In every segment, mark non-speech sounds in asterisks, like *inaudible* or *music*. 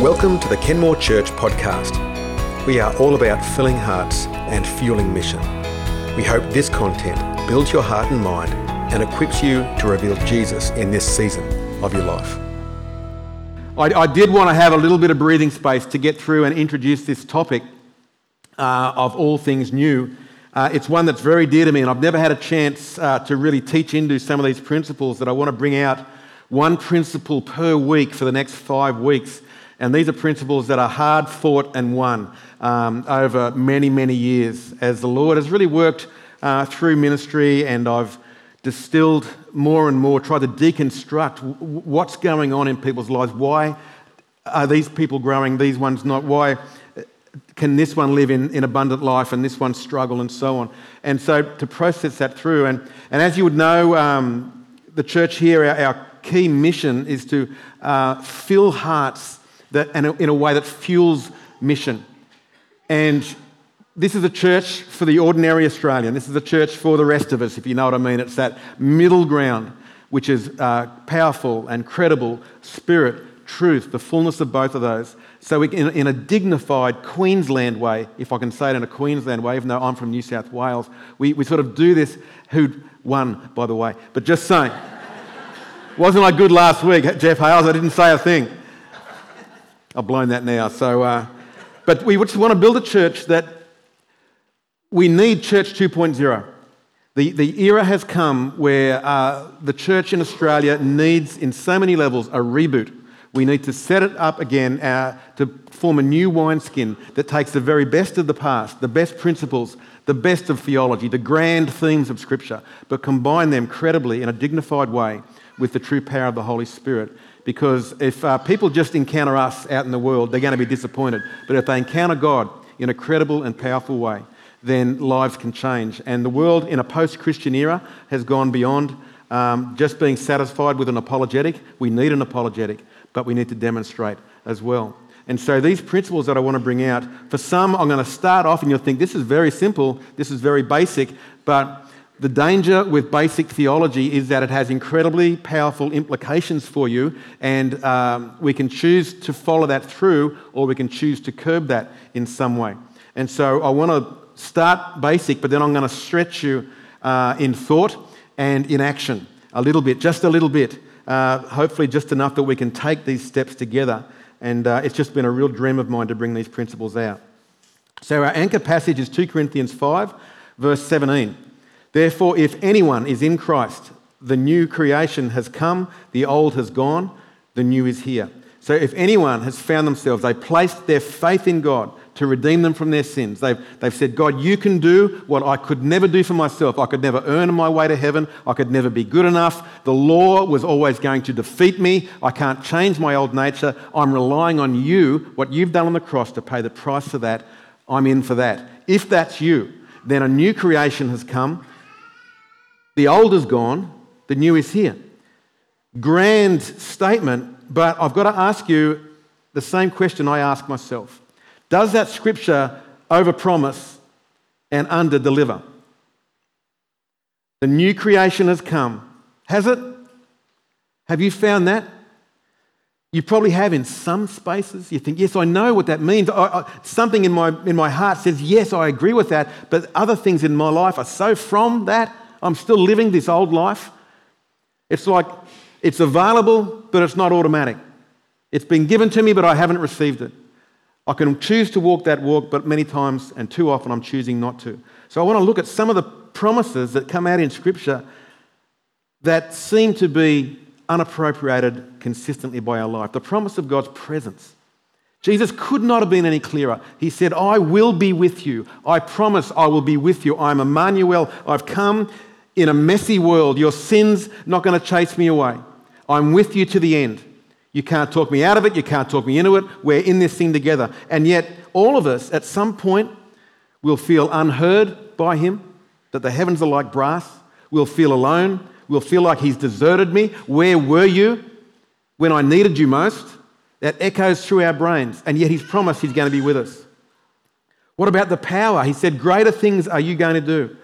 Welcome to the Kenmore Church podcast. We are all about filling hearts and fueling mission. We hope this content builds your heart and mind and equips you to reveal Jesus in this season of your life. I, I did want to have a little bit of breathing space to get through and introduce this topic uh, of all things new. Uh, it's one that's very dear to me, and I've never had a chance uh, to really teach into some of these principles that I want to bring out one principle per week for the next five weeks and these are principles that are hard fought and won um, over many, many years as the Lord has really worked uh, through ministry and I've distilled more and more, tried to deconstruct w- what's going on in people's lives. Why are these people growing, these ones not? Why can this one live in, in abundant life and this one struggle and so on? And so to process that through, and, and as you would know, um, the church here, our, our, key mission is to uh, fill hearts that, and in a way that fuels mission. And this is a church for the ordinary Australian. This is a church for the rest of us, if you know what I mean. It's that middle ground, which is uh, powerful and credible, spirit, truth, the fullness of both of those. So, we, in, in, a dignified Queensland way, if I can say it in a Queensland way, even though I'm from New South Wales, we, we sort of do this. Who won, by the way? But just saying. *laughs* Wasn't I good last week, Jeff Hales? I didn't say a thing. I've blown that now. So, uh, but we just want to build a church that we need Church 2.0. The, the era has come where uh, the church in Australia needs, in so many levels, a reboot. We need to set it up again uh, to form a new wineskin that takes the very best of the past, the best principles, the best of theology, the grand themes of Scripture, but combine them credibly in a dignified way with the true power of the Holy Spirit because if uh, people just encounter us out in the world, they're going to be disappointed. But if they encounter God in a credible and powerful way, then lives can change. And the world in a post Christian era has gone beyond um, just being satisfied with an apologetic. We need an apologetic, but we need to demonstrate as well. And so, these principles that I want to bring out, for some, I'm going to start off and you'll think this is very simple, this is very basic, but the danger with basic theology is that it has incredibly powerful implications for you, and um, we can choose to follow that through or we can choose to curb that in some way. And so I want to start basic, but then I'm going to stretch you uh, in thought and in action a little bit, just a little bit, uh, hopefully just enough that we can take these steps together. And uh, it's just been a real dream of mine to bring these principles out. So our anchor passage is 2 Corinthians 5, verse 17. Therefore, if anyone is in Christ, the new creation has come, the old has gone, the new is here. So if anyone has found themselves, they placed their faith in God to redeem them from their sins. They've, they've said, God, you can do what I could never do for myself. I could never earn my way to heaven. I could never be good enough. The law was always going to defeat me. I can't change my old nature. I'm relying on you, what you've done on the cross, to pay the price for that. I'm in for that. If that's you, then a new creation has come. The old is gone, the new is here. Grand statement, but I've got to ask you the same question I ask myself. Does that scripture overpromise and underdeliver? The new creation has come. Has it? Have you found that? You probably have in some spaces. You think, yes, I know what that means. I, I, something in my, in my heart says, yes, I agree with that. But other things in my life are so from that I'm still living this old life. It's like it's available, but it's not automatic. It's been given to me, but I haven't received it. I can choose to walk that walk, but many times and too often I'm choosing not to. So I want to look at some of the promises that come out in Scripture that seem to be unappropriated consistently by our life. The promise of God's presence. Jesus could not have been any clearer. He said, I will be with you. I promise I will be with you. I'm Emmanuel. I've come in a messy world. Your sin's not going to chase me away. I'm with you to the end. You can't talk me out of it. You can't talk me into it. We're in this thing together. And yet, all of us at some point will feel unheard by Him, that the heavens are like brass. We'll feel alone. We'll feel like He's deserted me. Where were you when I needed you most? That echoes through our brains. And yet, He's promised He's going to be with us. What about the power? He said, Greater things are you going to do.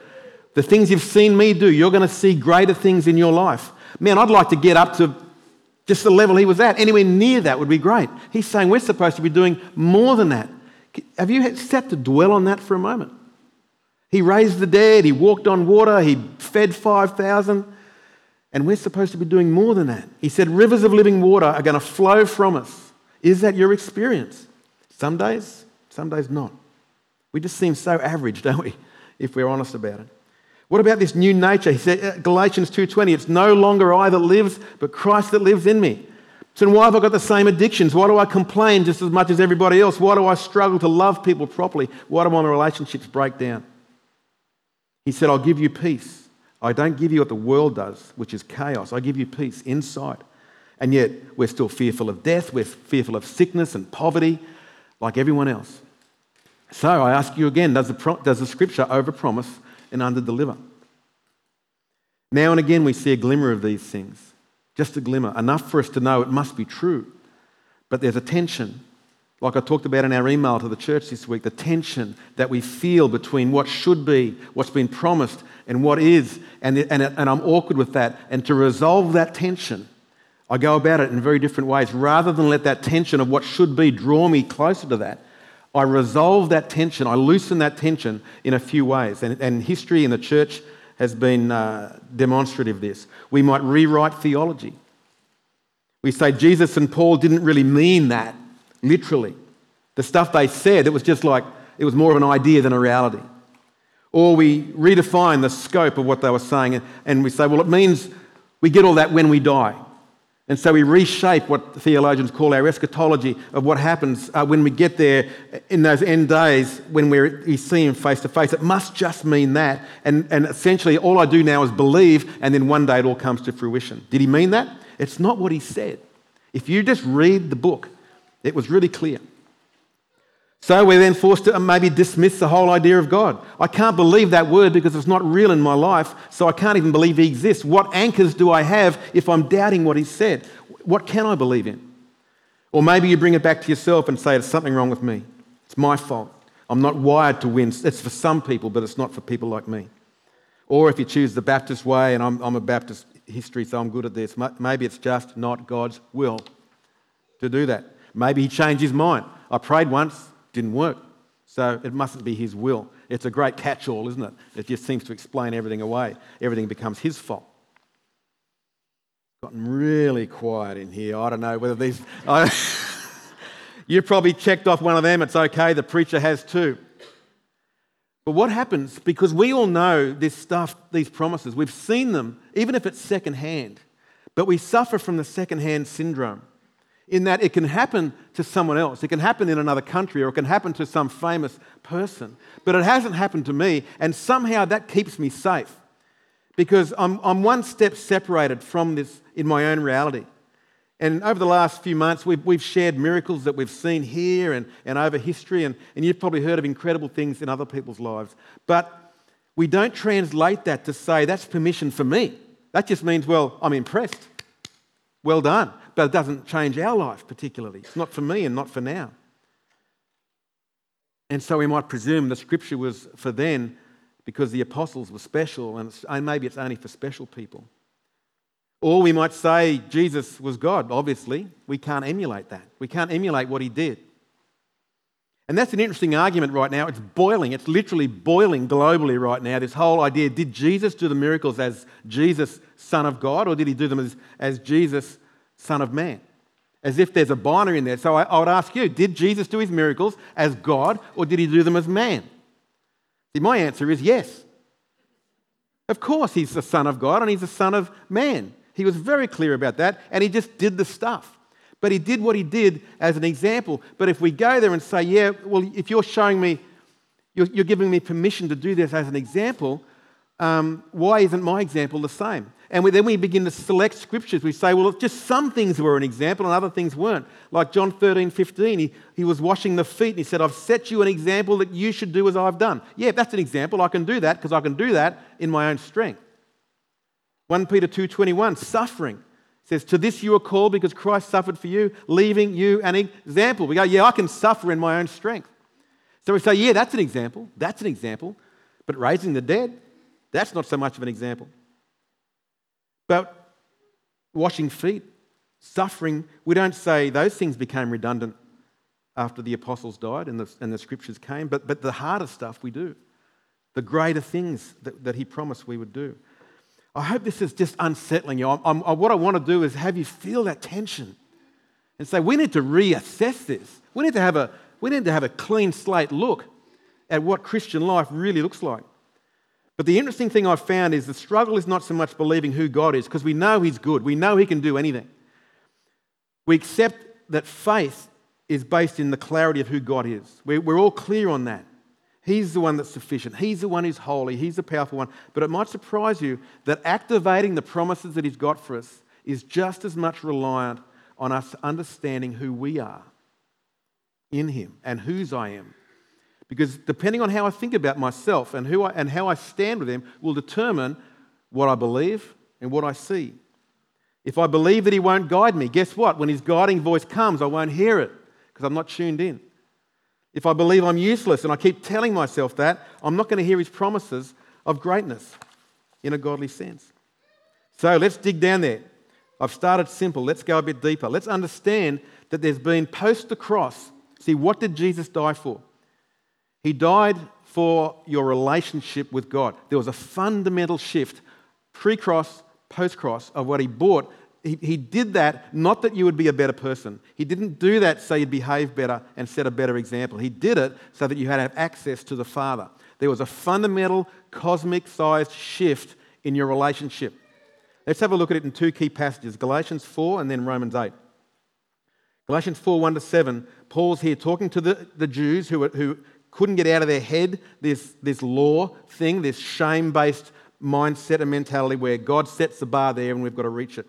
The things you've seen me do, you're going to see greater things in your life. Man, I'd like to get up to Just the level he was at, anywhere near that would be great. He's saying we're supposed to be doing more than that. Have you sat to dwell on that for a moment? He raised the dead, he walked on water, he fed 5,000, and we're supposed to be doing more than that. He said, Rivers of living water are going to flow from us. Is that your experience? Some days, some days not. We just seem so average, don't we, if we're honest about it? What about this new nature? He said, uh, Galatians 2:20, it's no longer I that lives, but Christ that lives in me. So why have I got the same addictions? Why do I complain just as much as everybody else? Why do I struggle to love people properly? Why do my relationships break down? He said, I'll give you peace. I don't give you what the world does, which is chaos. I give you peace inside. And yet, we're still fearful of death, we're fearful of sickness and poverty, like everyone else. So I ask you again does the, does the scripture overpromise and underdeliver? Now and again, we see a glimmer of these things, just a glimmer, enough for us to know it must be true. But there's a tension, like I talked about in our email to the church this week, the tension that we feel between what should be, what's been promised, and what is. And, and, and I'm awkward with that. And to resolve that tension, I go about it in very different ways. Rather than let that tension of what should be draw me closer to that, I resolve that tension, I loosen that tension in a few ways. And, and history in the church has been uh, demonstrative of this. We might rewrite theology. We say Jesus and Paul didn't really mean that, literally. The stuff they said, it was just like, it was more of an idea than a reality. Or we redefine the scope of what they were saying and we say, well, it means we get all that when we die. And so we reshape what theologians call our eschatology of what happens uh, when we get there in those end days when we see Him face to face. It must just mean that. And, and essentially, all I do now is believe, and then one day it all comes to fruition. Did He mean that? It's not what He said. If you just read the book, it was really clear. So we're then forced to maybe dismiss the whole idea of God. I can't believe that word because it's not real in my life, so I can't even believe He exists. What anchors do I have if I'm doubting what He said? What can I believe in? Or maybe you bring it back to yourself and say, There's something wrong with me. It's my fault. I'm not wired to win. It's for some people, but it's not for people like me. Or if you choose the Baptist way, and I'm, I'm a Baptist history, so I'm good at this, maybe it's just not God's will to do that. Maybe He changed His mind. I prayed once, didn't work. So it mustn't be his will. It's a great catch all, isn't it? It just seems to explain everything away. Everything becomes his fault. Gotten really quiet in here. I don't know whether these. *laughs* I, you probably checked off one of them. It's okay. The preacher has too. But what happens, because we all know this stuff, these promises, we've seen them, even if it's secondhand, but we suffer from the secondhand syndrome in that it can happen to someone else. It can happen in another country or it can happen to some famous person. But it hasn't happened to me, and somehow that keeps me safe because I'm, I'm one step separated from this in my own reality. And over the last few months, we've, we've shared miracles that we've seen here and, and over history, and, and you've probably heard of incredible things in other people's lives. But we don't translate that to say that's permission for me. That just means, well, I'm impressed. Well done but it doesn't change our life particularly. It's not for me and not for now. And so we might presume the scripture was for then because the apostles were special and, and uh, maybe it's only for special people. Or we might say Jesus was God. Obviously, we can't emulate that. We can't emulate what he did. And that's an interesting argument right now. It's boiling. It's literally boiling globally right now. This whole idea did Jesus do the miracles as Jesus, Son of God, or did he do them as, as Jesus, Son of Man. As if there's a binary in there. So I, I would ask you did Jesus do his miracles as God or did he do them as man? See, my answer is yes. Of course, he's the Son of God and he's the Son of Man. He was very clear about that and he just did the stuff. But he did what he did as an example. But if we go there and say, yeah, well, if you're showing me, you're, you're giving me permission to do this as an example, um, why isn't my example the same? And we, then we begin to select scriptures. We say, well, just some things were an example and other things weren't. Like John 13, 15, he, he was washing the feet and he said, I've set you an example that you should do as I've done. Yeah, that's an example. I can do that because I can do that in my own strength. 1 Peter 2.21, suffering. says, to this you are called because Christ suffered for you, leaving you an example. We go, yeah, I can suffer in my own strength. So we say, yeah, that's an example. That's an example. But raising the dead, that's not so much of an example. But washing feet, suffering, we don't say those things became redundant after the apostles died and the, and the scriptures came, but, but the harder stuff we do, the greater things that, that he promised we would do. I hope this is just unsettling you. I'm, I'm, what I want to do is have you feel that tension and say, we need to reassess this. We need to have a, we need to have a clean slate look at what Christian life really looks like. But the interesting thing I've found is the struggle is not so much believing who God is, because we know He's good, we know He can do anything. We accept that faith is based in the clarity of who God is. We're, all clear on that. He's the one that's sufficient. He's the one who's holy. He's the powerful one. But it might surprise you that activating the promises that He's got for us is just as much reliant on us understanding who we are in Him and whose I am. Because depending on how I think about myself and, who I, and how I stand with Him will determine what I believe and what I see. If I believe that He won't guide me, guess what? When His guiding voice comes, I won't hear it because I'm not tuned in. If I believe I'm useless and I keep telling myself that, I'm not going to hear his promises of greatness in a godly sense. So let's dig down there. I've started simple. Let's go a bit deeper. Let's understand that there's been post the cross. See, what did Jesus die for? He died for your relationship with God. There was a fundamental shift pre cross, post cross of what he bought he, he did that not that you would be a better person. He didn't do that so you'd behave better and set a better example. He did it so that you had access to the Father. There was a fundamental cosmic sized shift in your relationship. Let's have a look at it in two key passages Galatians 4 and then Romans 8. Galatians 4 1 to 7, Paul's here talking to the, the Jews who, who couldn't get out of their head this, this law thing, this shame based mindset and mentality where God sets the bar there and we've got to reach it.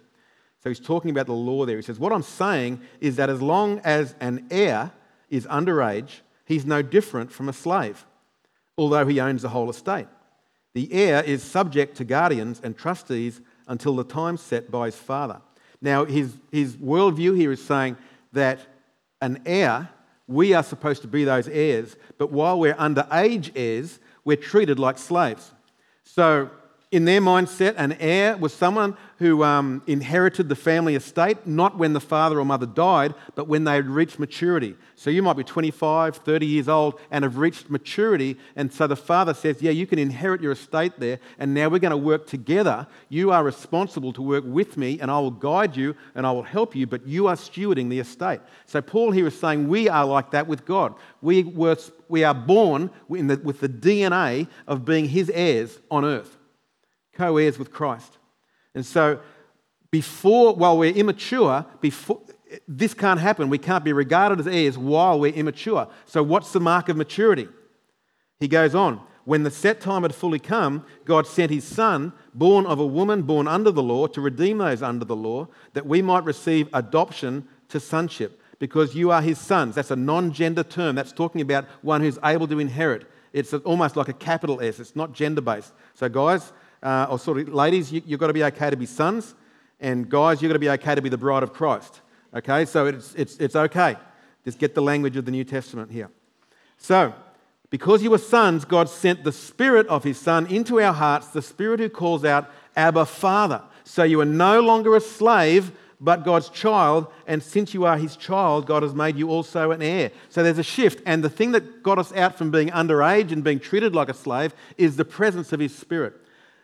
So he's talking about the law there. He says, What I'm saying is that as long as an heir is underage, he's no different from a slave, although he owns the whole estate. The heir is subject to guardians and trustees until the time set by his father. Now, his, his worldview here is saying that an heir, we are supposed to be those heirs, but while we're underage heirs, we're treated like slaves. So in their mindset, an heir was someone who um, inherited the family estate, not when the father or mother died, but when they had reached maturity. So you might be 25, 30 years old and have reached maturity. And so the father says, Yeah, you can inherit your estate there, and now we're going to work together. You are responsible to work with me, and I will guide you and I will help you, but you are stewarding the estate. So Paul here is saying we are like that with God. We, were, we are born the, with the DNA of being his heirs on earth co heirs with Christ. And so, before, while we're immature, before, this can't happen. We can't be regarded as heirs while we're immature. So, what's the mark of maturity? He goes on. When the set time had fully come, God sent his Son, born of a woman born under the law, to redeem those under the law, that we might receive adoption to sonship, because you are his sons. That's a non gender term. That's talking about one who's able to inherit. It's almost like a capital S, it's not gender based. So, guys, uh, or sort of ladies, you, have got to be okay to be sons, and guys, you've got to be okay to be the bride of Christ. Okay, so it's, it's, it's okay. Just get the language of the New Testament here. So, because you were sons, God sent the Spirit of His Son into our hearts, the Spirit who calls out, Abba, Father. So you are no longer a slave, but God's child. And since you are His child, God has made you also an heir. So there's a shift. And the thing that got us out from being underage and being treated like a slave is the presence of His Spirit.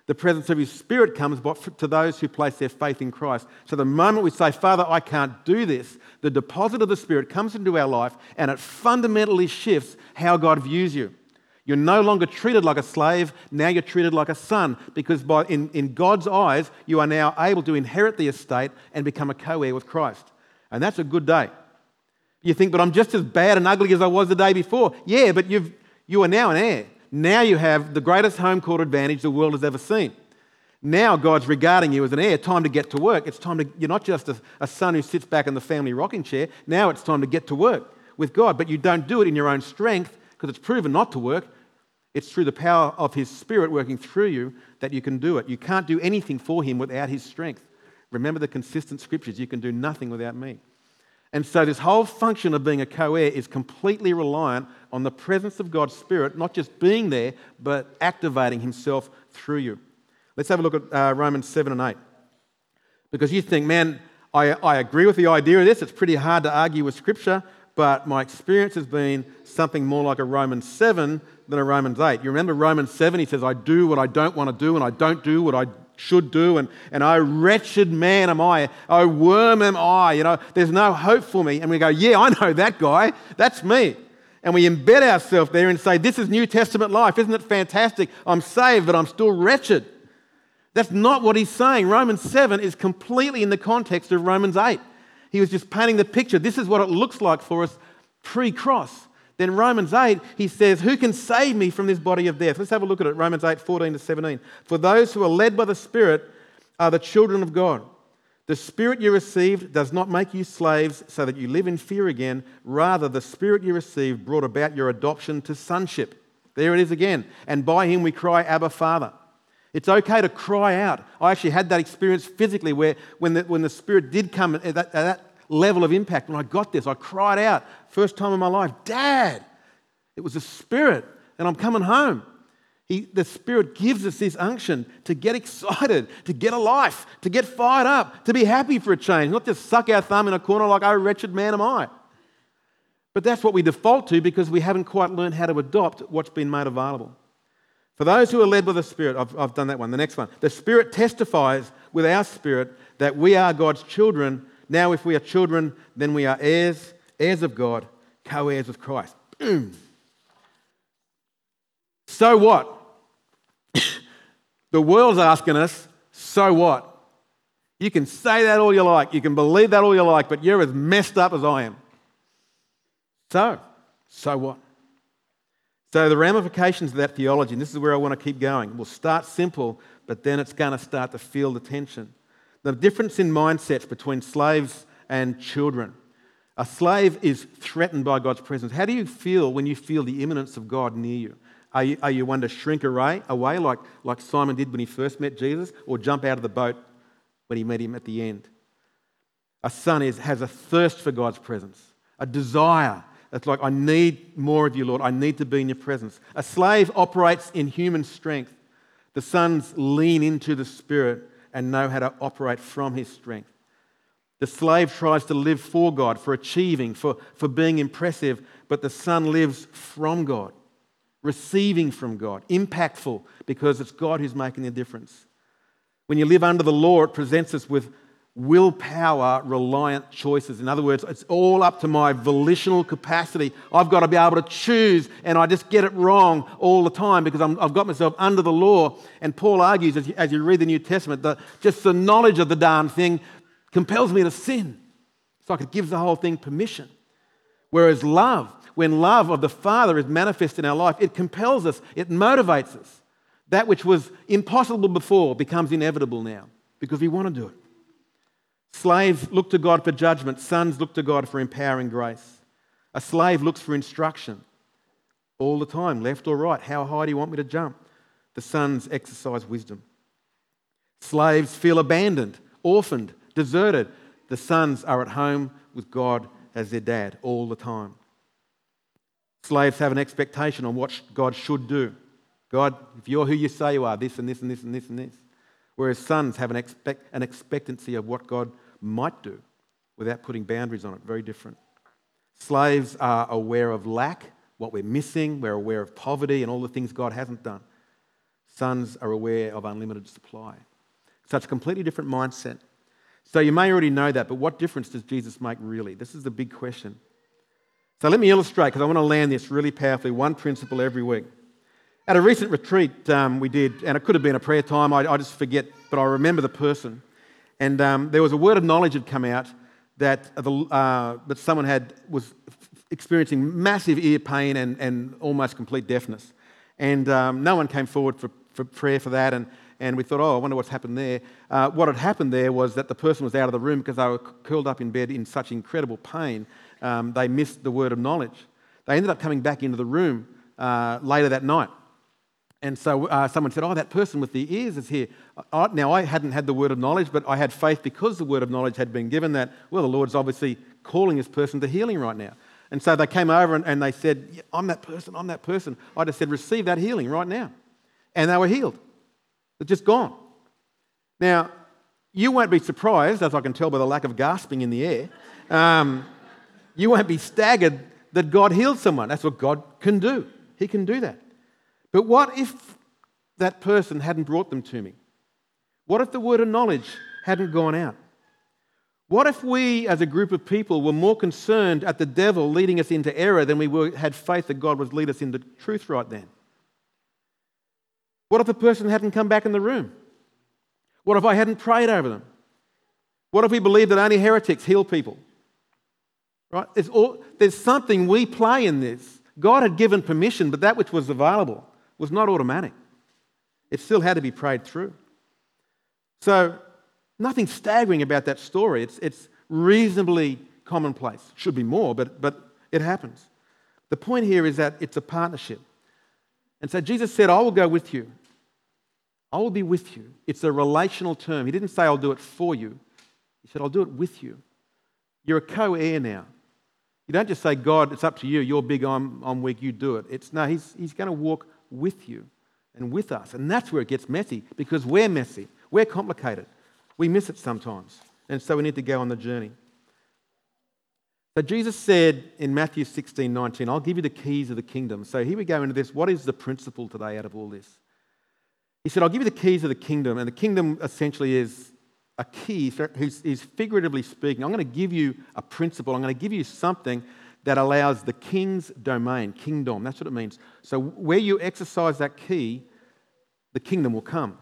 The presence of His Spirit comes to those who place their faith in Christ. So the moment we say, Father, I can't do this, the deposit of the Spirit comes into our life and it fundamentally shifts how God views you. You're no longer treated like a slave, now you're treated like a son, because by, in, in God's eyes, you are now able to inherit the estate and become a co heir with Christ. And that's a good day. You think, but I'm just as bad and ugly as I was the day before. Yeah, but you've, you are now an heir. Now you have the greatest home court advantage the world has ever seen. Now God's regarding you as an heir. Time to get to work. It's time to, you're not just a, a son who sits back in the family rocking chair. Now it's time to get to work with God. But you don't do it in your own strength because it's proven not to work. It's through the power of His Spirit working through you that you can do it. You can't do anything for Him without His strength. Remember the consistent scriptures you can do nothing without me. And so, this whole function of being a co heir is completely reliant on the presence of God's Spirit, not just being there, but activating Himself through you. Let's have a look at uh, Romans 7 and 8. Because you think, man, I, I agree with the idea of this. It's pretty hard to argue with Scripture, but my experience has been something more like a Romans 7 than a Romans 8. You remember Romans 7? He says, I do what I don't want to do, and I don't do what I should do, and, and oh, wretched man am I, oh, worm am I, you know, there's no hope for me. And we go, yeah, I know that guy, that's me. And we embed ourselves there and say, this is New Testament life, isn't it fantastic? I'm saved, but I'm still wretched. That's not what he's saying. Romans 7 is completely in the context of Romans 8. He was just painting the picture. This is what it looks like for us pre cross. Then Romans 8, he says, Who can save me from this body of death? Let's have a look at it. Romans 8, 14 to 17. For those who are led by the Spirit are the children of God. The Spirit you received does not make you slaves so that you live in fear again. Rather, the Spirit you received brought about your adoption to sonship. There it is again. And by him we cry, Abba, Father. It's okay to cry out. I actually had that experience physically where when the, when the Spirit did come at that, at that level of impact, when I got this, I cried out, first time in my life, Dad! It was the Spirit, and I'm coming home. He, the Spirit gives us this unction to get excited, *laughs* to get a life, to get fired up, to be happy for a change, not just suck our thumb in a corner like, oh, wretched man am I. But that's what we default to because we haven't quite learned how to adopt what's been made available. For those who are led by the Spirit, I've, I've done that one. The next one. The Spirit testifies with our spirit that we are God's children. Now, if we are children, then we are heirs, heirs of God, co heirs with Christ. Boom. *clears throat* So what? the world's asking us, so what? You can say that all you like, you can believe that all you like, but you're as messed up as I am. So, so what? So, the ramifications of that theology, and this is where I want to keep going, will start simple, but then it's going to start to feel the tension. The difference in mindsets between slaves and children. A slave is threatened by God's presence. How do you feel when you feel the imminence of God near you? Are you, are you one to shrink away, away like, like Simon did when he first met Jesus, or jump out of the boat when he met him at the end? A son is, has a thirst for God's presence, a desire it's like, I need more of you, Lord. I need to be in your presence. A slave operates in human strength. The sons lean into the Spirit and know how to operate from his strength. The slave tries to live for God, for achieving, for, for being impressive, but the son lives from God, receiving from God, impactful, because it's God who's making the difference. When you live under the law, it presents us with willpower reliant choices. In other words, it's all up to my volitional capacity. I've got to be able to choose, and I just get it wrong all the time because i have got myself under the law. And Paul argues, as you, as you read the New Testament, that just the knowledge of the darn thing compels me to sin. It's like it gives the whole thing permission. Whereas love, when love of the Father is manifest in our life, it compels us, it motivates us. That which was impossible before becomes inevitable now because we want to do it. Slaves look to God for judgment, sons look to God for empowering grace. A slave looks for instruction all the time, left or right. How high do you want me to jump? The sons exercise wisdom. Slaves feel abandoned, orphaned, deserted. The sons are at home with God as their dad all the time. Slaves have an expectation on what God should do. God, if you're who you say you are, this and this and this and this and this. Whereas sons have an, expect, an expectancy of what God might do without putting boundaries on it. Very different. Slaves are aware of lack, what we're missing, we're aware of poverty and all the things God hasn't done. Sons are aware of unlimited supply. So it's a completely different mindset. So you may already know that, but what difference does Jesus make really? This is the big question. So let me illustrate because I want to land this really powerfully, one principle every week. At a recent retreat um, we did, and it could have been a prayer time, I, I just forget, but I remember the person. And um, there was a word of knowledge had come out that, the, uh, that someone had, was experiencing massive ear pain and, and almost complete deafness. And um, no one came forward for, for prayer for that. And, and we thought, oh, I wonder what's happened there. Uh, what had happened there was that the person was out of the room because they were curled up in bed in such incredible pain. Um, they missed the word of knowledge. They ended up coming back into the room uh, later that night. And so uh, someone said, Oh, that person with the ears is here. I, now, I hadn't had the word of knowledge, but I had faith because the word of knowledge had been given that, well, the Lord's obviously calling this person to healing right now. And so they came over and, and they said, yeah, I'm that person, I'm that person. I just said, Receive that healing right now. And they were healed. They're just gone. Now, you won't be surprised, as I can tell by the lack of gasping in the air, um, you won't be staggered that God healed someone. That's what God can do. He can do that. But what if that person hadn't brought them to me? What if the word of knowledge hadn't gone out? What if we, as a group of people, were more concerned at the devil leading us into error than we were, had faith that God would lead us into truth right then? What if the person hadn't come back in the room? What if I hadn't prayed over them? What if we believed that only heretics heal people? Right? All, there's something we play in this. God had given permission, but that which was available was not automatic. It still had to be prayed through. So, nothing staggering about that story. It's, it's reasonably commonplace. Should be more, but, but it happens. The point here is that it's a partnership. And so Jesus said, I will go with you. I will be with you. It's a relational term. He didn't say, I'll do it for you. He said, I'll do it with you. You're a co heir now. You don't just say, God, it's up to you. You're big, I'm, I'm weak, you do it. It's no, he's, he's going to walk with you and with us. And that's where it gets messy because we're messy. We're complicated. We miss it sometimes. And so we need to go on the journey. So Jesus said in Matthew 16, 19, I'll give you the keys of the kingdom. So here we go into this. What is the principle today out of all this? He said, I'll give you the keys of the kingdom. And the kingdom essentially is a key. He's, he's figuratively speaking. I'm going to give you a principle. I'm going to give you something that allows the king's domain, kingdom. That's what it means. So where you exercise that key, the kingdom will come.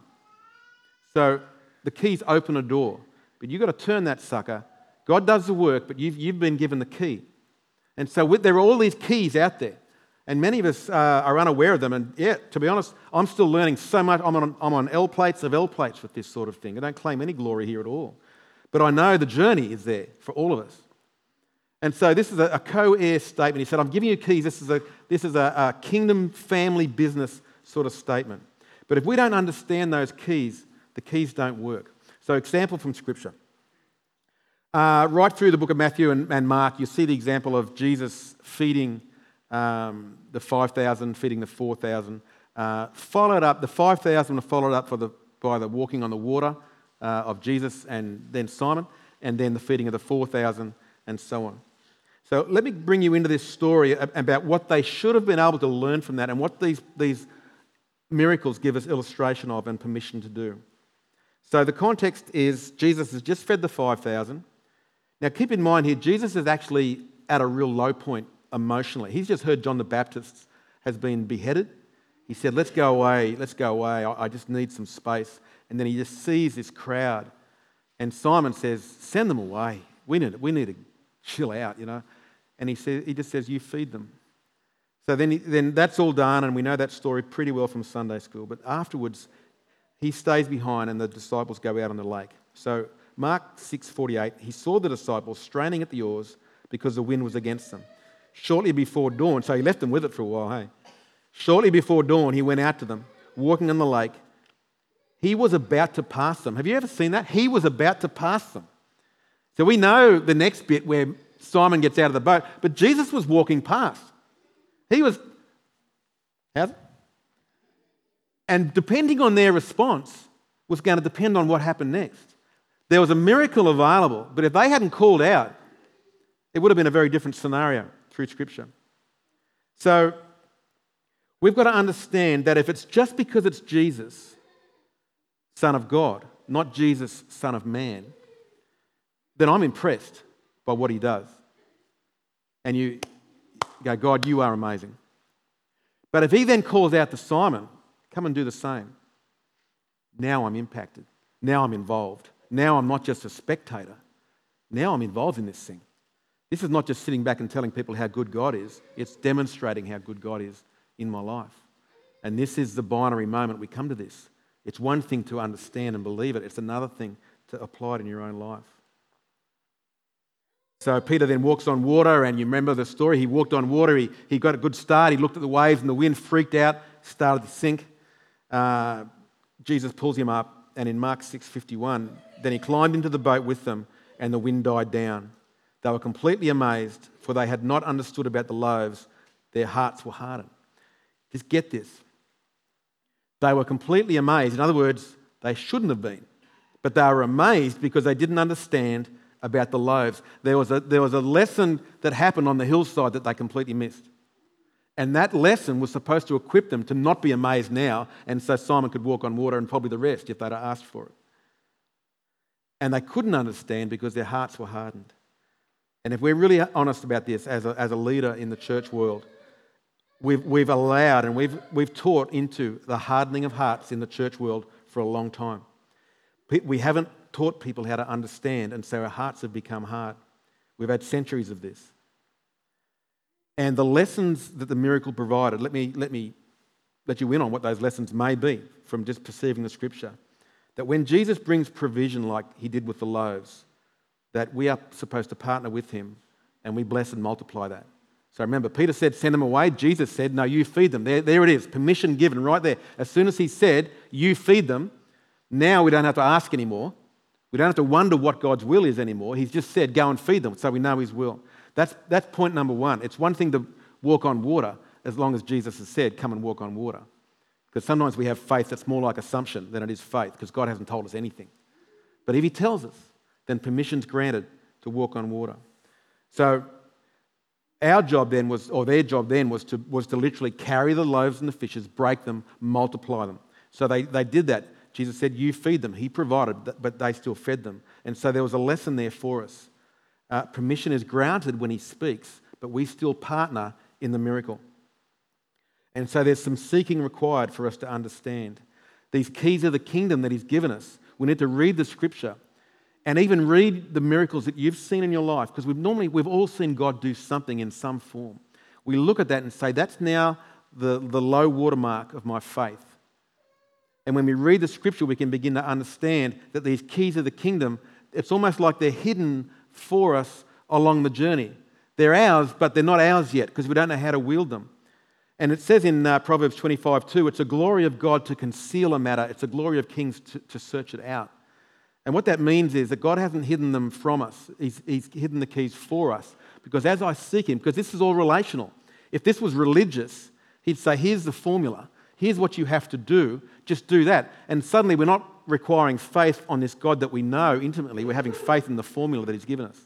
So the keys open a door, but you've got to turn that sucker. God does the work, but you've, you've been given the key. And so with, there are all these keys out there. And many of us uh, are unaware of them. And yeah, to be honest, I'm still learning so much. I'm on, I'm on L plates of L plates with this sort of thing. I don't claim any glory here at all. But I know the journey is there for all of us. And so this is a, a co heir statement. He said, I'm giving you keys. This is, a, this is a, a kingdom family business sort of statement. But if we don't understand those keys, the keys don't work. So, example from Scripture. Uh, right through the book of Matthew and, and, Mark, you see the example of Jesus feeding um, the 5,000, feeding the 4,000. Uh, followed up, the 5,000 were followed up the, by the walking on the water uh, of Jesus and then Simon, and then the feeding of the 4,000 and so on. So let me bring you into this story about what they should have been able to learn from that and what these, these miracles give us illustration of and permission to do. So the context is Jesus has just fed the 5,000. Now keep in mind here, Jesus is actually at a real low point emotionally. He's just heard John the Baptist has been beheaded. He said, Let's go away, let's go away. I just need some space. And then he just sees this crowd. And Simon says, Send them away. We need, we need to chill out, you know. And he, says, he just says, You feed them. So then, he, then that's all done, and we know that story pretty well from Sunday school. But afterwards, he stays behind, and the disciples go out on the lake. So Mark 6:48, he saw the disciples straining at the oars because the wind was against them. Shortly before dawn, so he left them with it for a while, hey. Shortly before dawn, he went out to them, walking on the lake. He was about to pass them. Have you ever seen that? He was about to pass them. So we know the next bit where Simon gets out of the boat, but Jesus was walking past. He was, how's it? And depending on their response was going to depend on what happened next. There was a miracle available, but if they hadn't called out, it would have been a very different scenario through Scripture. So we've got to understand that if it's just because it's Jesus, Son of God, not Jesus, Son of Man, then I'm impressed by what he does. And you go, God, you are amazing. But if he then calls out to Simon, come and do the same, now I'm impacted. Now I'm involved. Now I'm not just a spectator. Now I'm involved in this thing. This is not just sitting back and telling people how good God is, it's demonstrating how good God is in my life. And this is the binary moment we come to this. It's one thing to understand and believe it, it's another thing to apply it in your own life. So Peter then walks on water, and you remember the story. He walked on water, he, he got a good start, he looked at the waves, and the wind freaked out, started to sink. Uh, Jesus pulls him up, and in Mark 6:51, then he climbed into the boat with them, and the wind died down. They were completely amazed, for they had not understood about the loaves. Their hearts were hardened. Just get this. They were completely amazed. In other words, they shouldn't have been, But they were amazed because they didn't understand about the loaves. There was, a, there was a lesson that happened on the hillside that they completely missed. And that lesson was supposed to equip them to not be amazed now, and so Simon could walk on water and probably the rest if they'd asked for it. And they couldn't understand because their hearts were hardened. And if we're really honest about this as a, as a leader in the church world, we've, we've allowed and we've, we've taught into the hardening of hearts in the church world for a long time. We haven't taught people how to understand, and so our hearts have become hard. We've had centuries of this. And the lessons that the miracle provided, let me, let me let you in on what those lessons may be from just perceiving the scripture. That when Jesus brings provision like he did with the loaves, that we are supposed to partner with him and we bless and multiply that. So remember, Peter said, send them away. Jesus said, no, you feed them. There, there it is, permission given right there. As soon as he said, you feed them, now we don't have to ask anymore. We don't have to wonder what God's will is anymore. He's just said, go and feed them, so we know his will. That's, that's point number one. It's one thing to walk on water as long as Jesus has said, come and walk on water. Because sometimes we have faith that's more like assumption than it is faith, because God hasn't told us anything. But if he tells us, then permission's granted to walk on water. So our job then was, or their job then was to, was to literally carry the loaves and the fishes, break them, multiply them. So they, they did that. Jesus said, You feed them. He provided, but they still fed them. And so there was a lesson there for us. Uh, permission is granted when He speaks, but we still partner in the miracle. And so there's some seeking required for us to understand. These keys of the kingdom that He's given us, we need to read the scripture and even read the miracles that you've seen in your life because we've normally we've all seen god do something in some form. We look at that and say that's now the, the low watermark of my faith. And when we read the scripture we can begin to understand that these keys of the kingdom it's almost like they're hidden for us along the journey. They're ours but they're not ours yet because we don't know how to wield them. And it says in uh, proverbs 25 2 it's a glory of god to conceal a matter. It's a glory of kings to, to search it out and what that means is that God hasn't hidden them from us, He's, he's hidden the keys for us. Because as I seek Him, because this is all relational, if this was religious, He'd say, Here's the formula, here's what you have to do, just do that. And suddenly we're not requiring faith on this God that we know intimately, we're having faith in the formula that He's given us.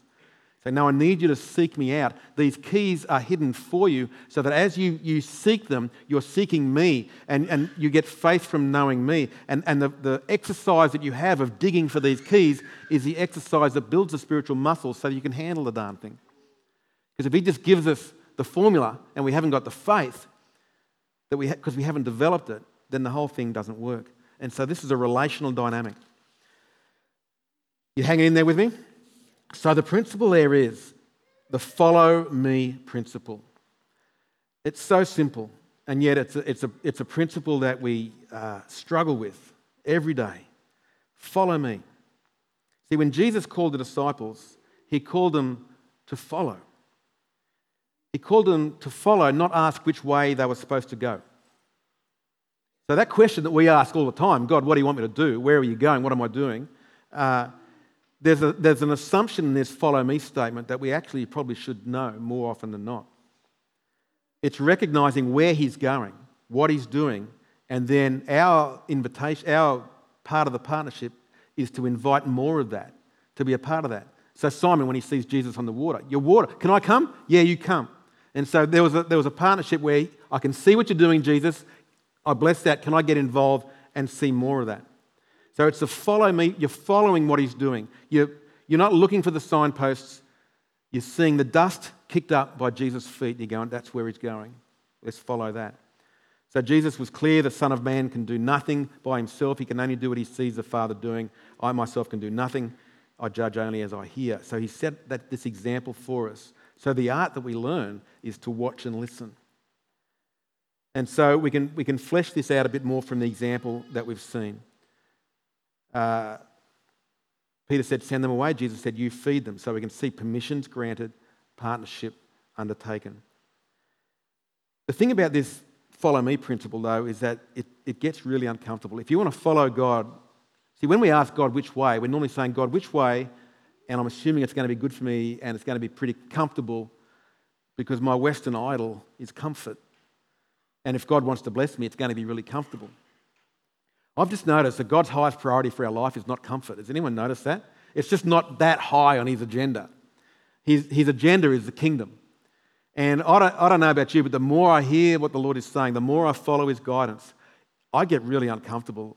Say, no, I need you to seek me out. These keys are hidden for you so that as you, you seek them, you're seeking me and, and you get faith from knowing me. And, and the, the exercise that you have of digging for these keys is the exercise that builds the spiritual muscles so you can handle the darn thing. Because if He just gives us the formula and we haven't got the faith, that we because ha- we haven't developed it, then the whole thing doesn't work. And so this is a relational dynamic. You hanging in there with me? So the principle there is the follow me principle. It's so simple, and yet it's a, it's a, it's a principle that we uh, struggle with every day. Follow me. See, when Jesus called the disciples, he called them to follow. He called them to follow, not ask which way they were supposed to go. So, that question that we ask all the time God, what do you want me to do? Where are you going? What am I doing? Uh, there's, a, there's an assumption in this follow me statement that we actually probably should know more often than not. It's recognizing where he's going, what he's doing, and then our invitation, our part of the partnership is to invite more of that, to be a part of that. So Simon, when he sees Jesus on the water, your water, can I come? Yeah, you come. And so there was a, there was a partnership where I can see what you're doing, Jesus. I bless that. Can I get involved and see more of that? So it's a follow me. You're following what he's doing. You're, you're not looking for the signposts. You're seeing the dust kicked up by Jesus' feet. and You're going, that's where he's going. Let's follow that. So Jesus was clear the Son of Man can do nothing by himself. He can only do what he sees the Father doing. I myself can do nothing. I judge only as I hear. So he set that, this example for us. So the art that we learn is to watch and listen. And so we can, we can flesh this out a bit more from the example that we've seen. Uh, Peter said, Send them away. Jesus said, You feed them. So we can see permissions granted, partnership undertaken. The thing about this follow me principle, though, is that it, it gets really uncomfortable. If you want to follow God, see, when we ask God which way, we're normally saying, God, which way? And I'm assuming it's going to be good for me and it's going to be pretty comfortable because my Western idol is comfort. And if God wants to bless me, it's going to be really comfortable. I've just noticed that God's highest priority for our life is not comfort. Has anyone noticed that? It's just not that high on his agenda. His, his agenda is the kingdom. And I don't, I don't know about you, but the more I hear what the Lord is saying, the more I follow his guidance, I get really uncomfortable.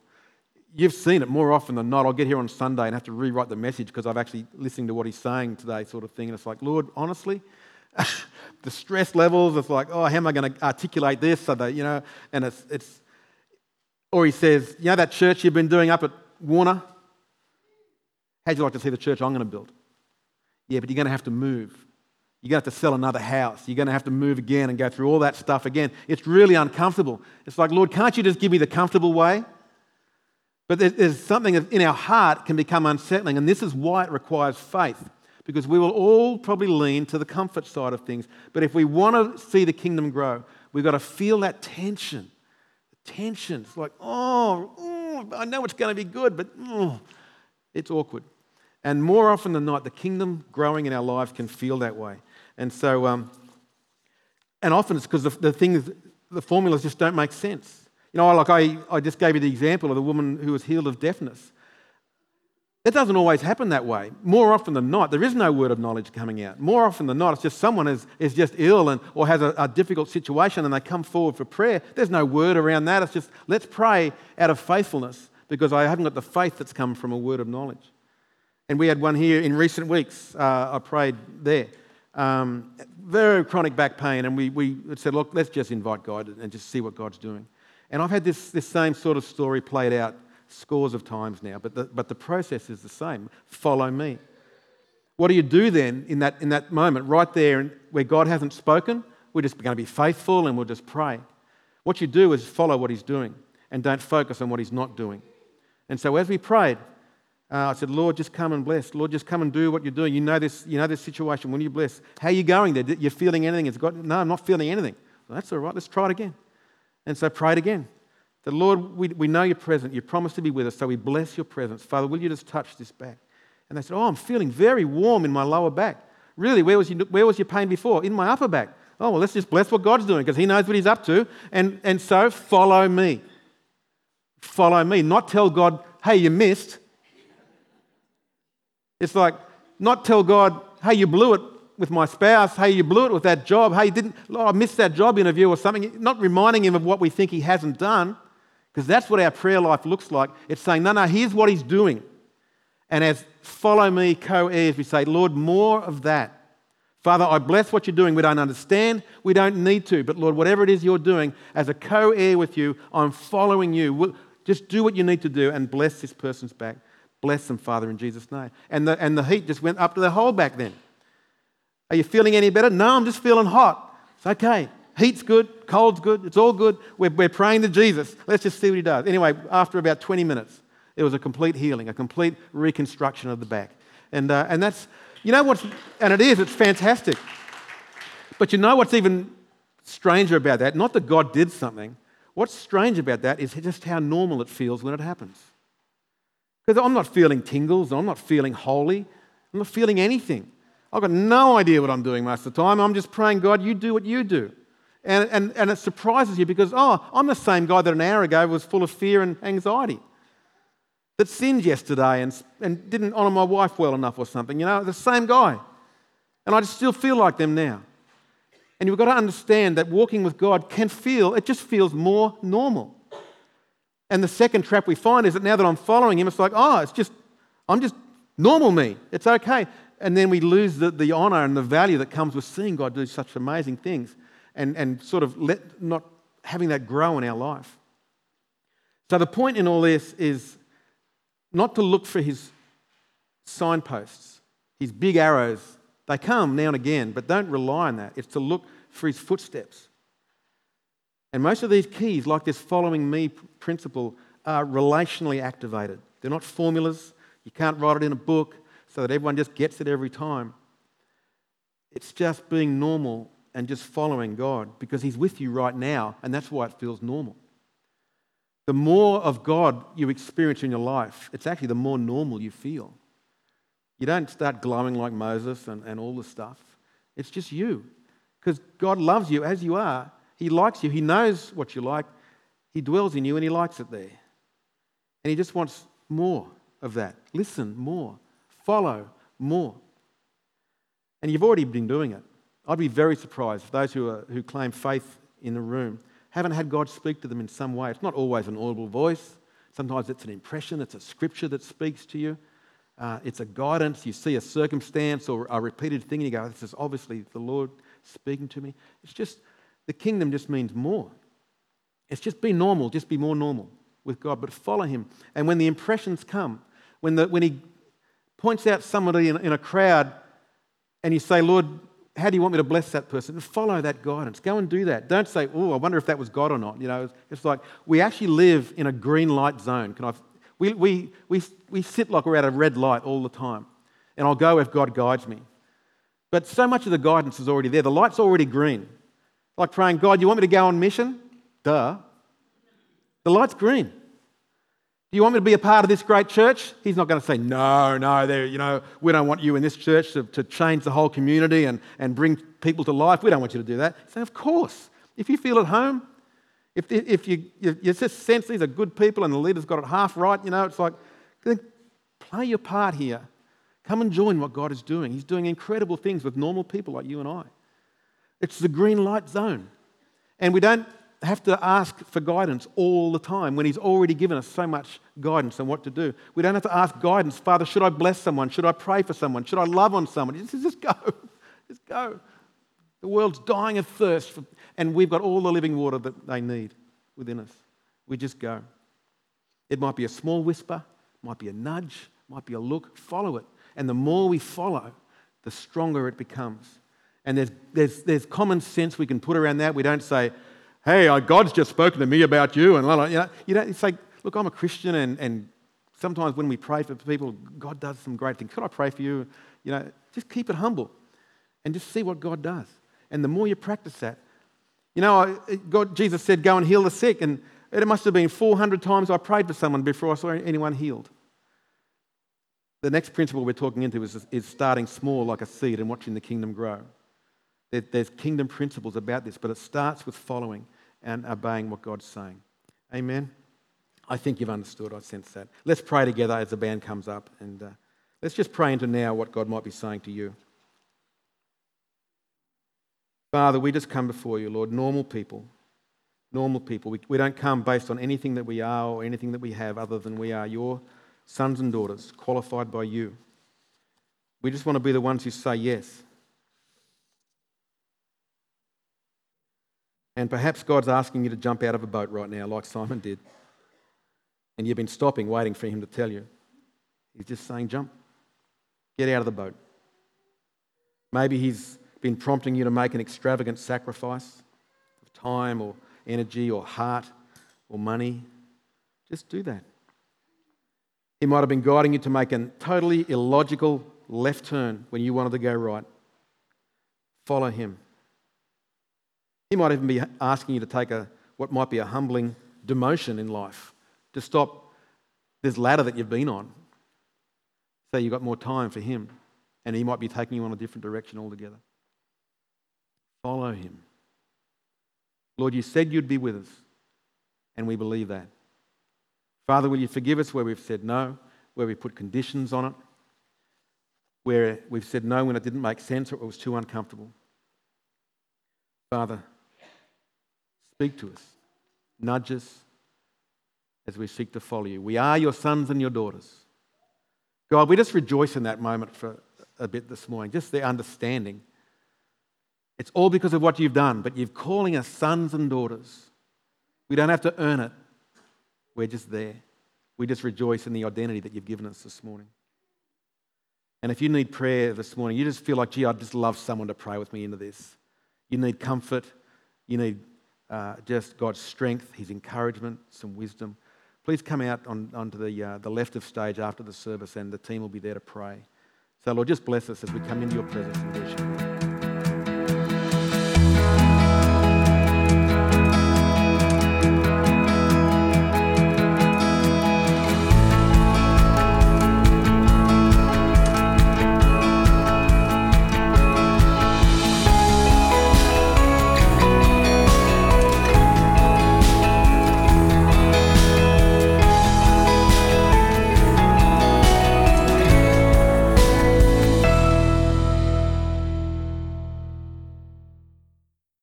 You've seen it more often than not. I'll get here on Sunday and have to rewrite the message because I've actually listened to what he's saying today, sort of thing. And it's like, Lord, honestly, *laughs* the stress levels, it's like, oh, how am I going to articulate this? So that, you know, and it's, it's, or he says, you know that church you've been doing up at Warner? How'd you like to see the church I'm going to build? Yeah, but you're going to have to move. You're going to have to sell another house. You're going to have to move again and go through all that stuff again. It's really uncomfortable. It's like, Lord, can't you just give me the comfortable way? But there's something in our heart can become unsettling, and this is why it requires faith, because we will all probably lean to the comfort side of things. But if we want to see the kingdom grow, we've got to feel that tension. Tension. It's like, oh, oh I know it's going to be good, but oh, it's awkward. And more often than not, the kingdom growing in our lives can feel that way. And so, um, and often it's because the, the things, the formulas just don't make sense. You know, like I, I just gave you the example of the woman who was healed of deafness. It doesn't always happen that way. More often than not, there is no word of knowledge coming out. More often than not, it's just someone is, is just ill and, or has a, a difficult situation and they come forward for prayer. There's no word around that. It's just, let's pray out of faithfulness because I haven't got the faith that's come from a word of knowledge. And we had one here in recent weeks. Uh, I prayed there um, very chronic back pain, and we, we said, look, let's just invite God and just see what God's doing. And I've had this, this same sort of story played out scores of times now, but the, but the process is the same. Follow me. What do you do then in that, in that moment, right there where God hasn't spoken? We're just going to be faithful and we'll just pray. What you do is follow what He's doing and don't focus on what He's not doing. And so as we prayed, uh, I said, Lord, just come and bless. Lord, just come and do what you're doing. You know this, you know this situation. When you bless, how are you going there? You're feeling anything? It's got, no, I'm not feeling anything. Well, that's all right. Let's try it again. And so prayed again. The Lord, we, we know you're present. You promised to be with us, so we bless your presence. Father, will you just touch this back? And they said, Oh, I'm feeling very warm in my lower back. Really, where was, you, where was your pain before? In my upper back. Oh, well, let's just bless what God's doing because He knows what He's up to. And, and so follow me. Follow me. Not tell God, hey, you missed. It's like not tell God, hey, you blew it with my spouse, hey, you blew it with that job, hey, you didn't, oh, I missed that job interview or something. Not reminding him of what we think he hasn't done, because that's what our prayer life looks like. It's saying, no, no, here's what he's doing. And as follow me, co heirs, we say, Lord, more of that. Father, I bless what you're doing. We don't understand, we don't need to, but Lord, whatever it is you're doing, as a co heir with you, I'm following you. Just do what you need to do and bless this person's back. Bless them, Father, in Jesus' name. And the, and the heat just went up to the whole back then. Are you feeling any better? No, I'm just feeling hot. It's okay. Heat's good, cold's good, it's all good. We're, we're praying to Jesus. Let's just see what he does. Anyway, after about 20 minutes, it was a complete healing, a complete reconstruction of the back. And, uh, and that's, you know what's, and it is, it's fantastic. But you know what's even stranger about that? Not that God did something. What's strange about that is just how normal it feels when it happens. Because I'm not feeling tingles, I'm not feeling holy, I'm not feeling anything. I've got no idea what I'm doing most of the time. I'm just praying, God, you do what you do. And, and, and it surprises you because, oh, I'm the same guy that an hour ago was full of fear and anxiety, that sinned yesterday and, and didn't honour my wife well enough or something. You know, the same guy. And I just still feel like them now. And you've got to understand that walking with God can feel, it just feels more normal. And the second trap we find is that now that I'm following him, it's like, oh, it's just, I'm just normal me. It's okay. And then we lose the, the honor and the value that comes with seeing God do such amazing things and, and sort of let, not having that grow in our life. So the point in all this is not to look for his signposts, his big arrows. They come now and again, but don't rely on that. It's to look for his footsteps. And most of these keys, like this following me principle, are relationally activated. They're not formulas. You can't write it in a book so that everyone just gets it every time. It's just being normal and just following God because He's with you right now, and that's why it feels normal. The more of God you experience in your life, it's actually the more normal you feel. You don't start glowing like Moses and, and all this stuff. It's just you. Because God loves you as you are, he likes you. He knows what you like. He dwells in you and He likes it there. And He just wants more of that. Listen more, follow more. And you've already been doing it. I'd be very surprised if those who, are, who claim faith in the room haven't had God speak to them in some way. It's not always an audible voice, sometimes it's an impression, it's a scripture that speaks to you. Uh, it's a guidance. You see a circumstance or a repeated thing, and you go, This is obviously the Lord speaking to me. It's just, the kingdom just means more. It's just be normal, just be more normal with God, but follow Him. And when the impressions come, when, the, when He points out somebody in, in a crowd and you say, Lord, how do you want me to bless that person? Follow that guidance. Go and do that. Don't say, oh, I wonder if that was God or not. You know, it's like we actually live in a green light zone. Can I? We, we, we, we sit like we're at a red light all the time. And I'll go if God guides me. But so much of the guidance is already there. The light's already green. Like praying, God, you want me to go on mission? Duh. The light's green. Do you want me to be a part of this great church? He's not going to say, no, no, you know, we don't want you in this church to, to change the whole community and, and bring people to life. We don't want you to do that. Say, of course. If you feel at home, if, if you, you, you just sense these are good people and the leader's got it half right, you know, it's like, play your part here. Come and join what God is doing. He's doing incredible things with normal people like you and I. It's the green light zone. And we don't have to ask for guidance all the time when He's already given us so much guidance on what to do. We don't have to ask guidance, Father, should I bless someone? Should I pray for someone? Should I love on someone? Just, just go. *laughs* Just go. The world's dying of thirst, for, and we've got all the living water that they need within us. We just go. It might be a small whisper, might be a nudge, might be a look. Follow it. And the more we follow, the stronger it becomes. And there's, there's, there's common sense we can put around that. We don't say, hey, uh, God's just spoken to me about you. And you know, you know, it's like, look, I'm a Christian, and, and sometimes when we pray for people, God does some great things. Could I pray for you? You know, just keep it humble and just see what God does. And the more you practice that, you know, God, Jesus said, go and heal the sick. And it must have been 400 times I prayed for someone before I saw anyone healed. The next principle we're talking into is, is starting small like a seed and watching the kingdom grow. There's kingdom principles about this, but it starts with following and obeying what God's saying. Amen. I think you've understood. I sense that. Let's pray together as the band comes up, and uh, let's just pray into now what God might be saying to you. Father, we just come before you, Lord, normal people. Normal people. We, we don't come based on anything that we are or anything that we have other than we are your sons and daughters, qualified by you. We just want to be the ones who say yes. And perhaps God's asking you to jump out of a boat right now, like Simon did. And you've been stopping, waiting for him to tell you. He's just saying, jump. Get out of the boat. Maybe he's been prompting you to make an extravagant sacrifice of time or energy or heart or money. Just do that. He might have been guiding you to make a totally illogical left turn when you wanted to go right. Follow him. He might even be asking you to take a, what might be a humbling demotion in life, to stop this ladder that you've been on. So you've got more time for him, and he might be taking you on a different direction altogether. Follow him. Lord, you said you'd be with us, and we believe that. Father, will you forgive us where we've said no, where we put conditions on it, where we've said no when it didn't make sense or it was too uncomfortable. Father, speak to us, nudge us as we seek to follow you. We are your sons and your daughters. God, we just rejoice in that moment for a bit this morning, just the understanding. It's all because of what you've done, but you're calling us sons and daughters. We don't have to earn it. We're just there. We just rejoice in the identity that you've given us this morning. And if you need prayer this morning, you just feel like, gee, I'd just love someone to pray with me into this. You need comfort. You need uh, just God's strength, His encouragement, some wisdom. Please come out on, onto the, uh, the left of stage after the service, and the team will be there to pray. So, Lord, just bless us as we come into your presence and worship.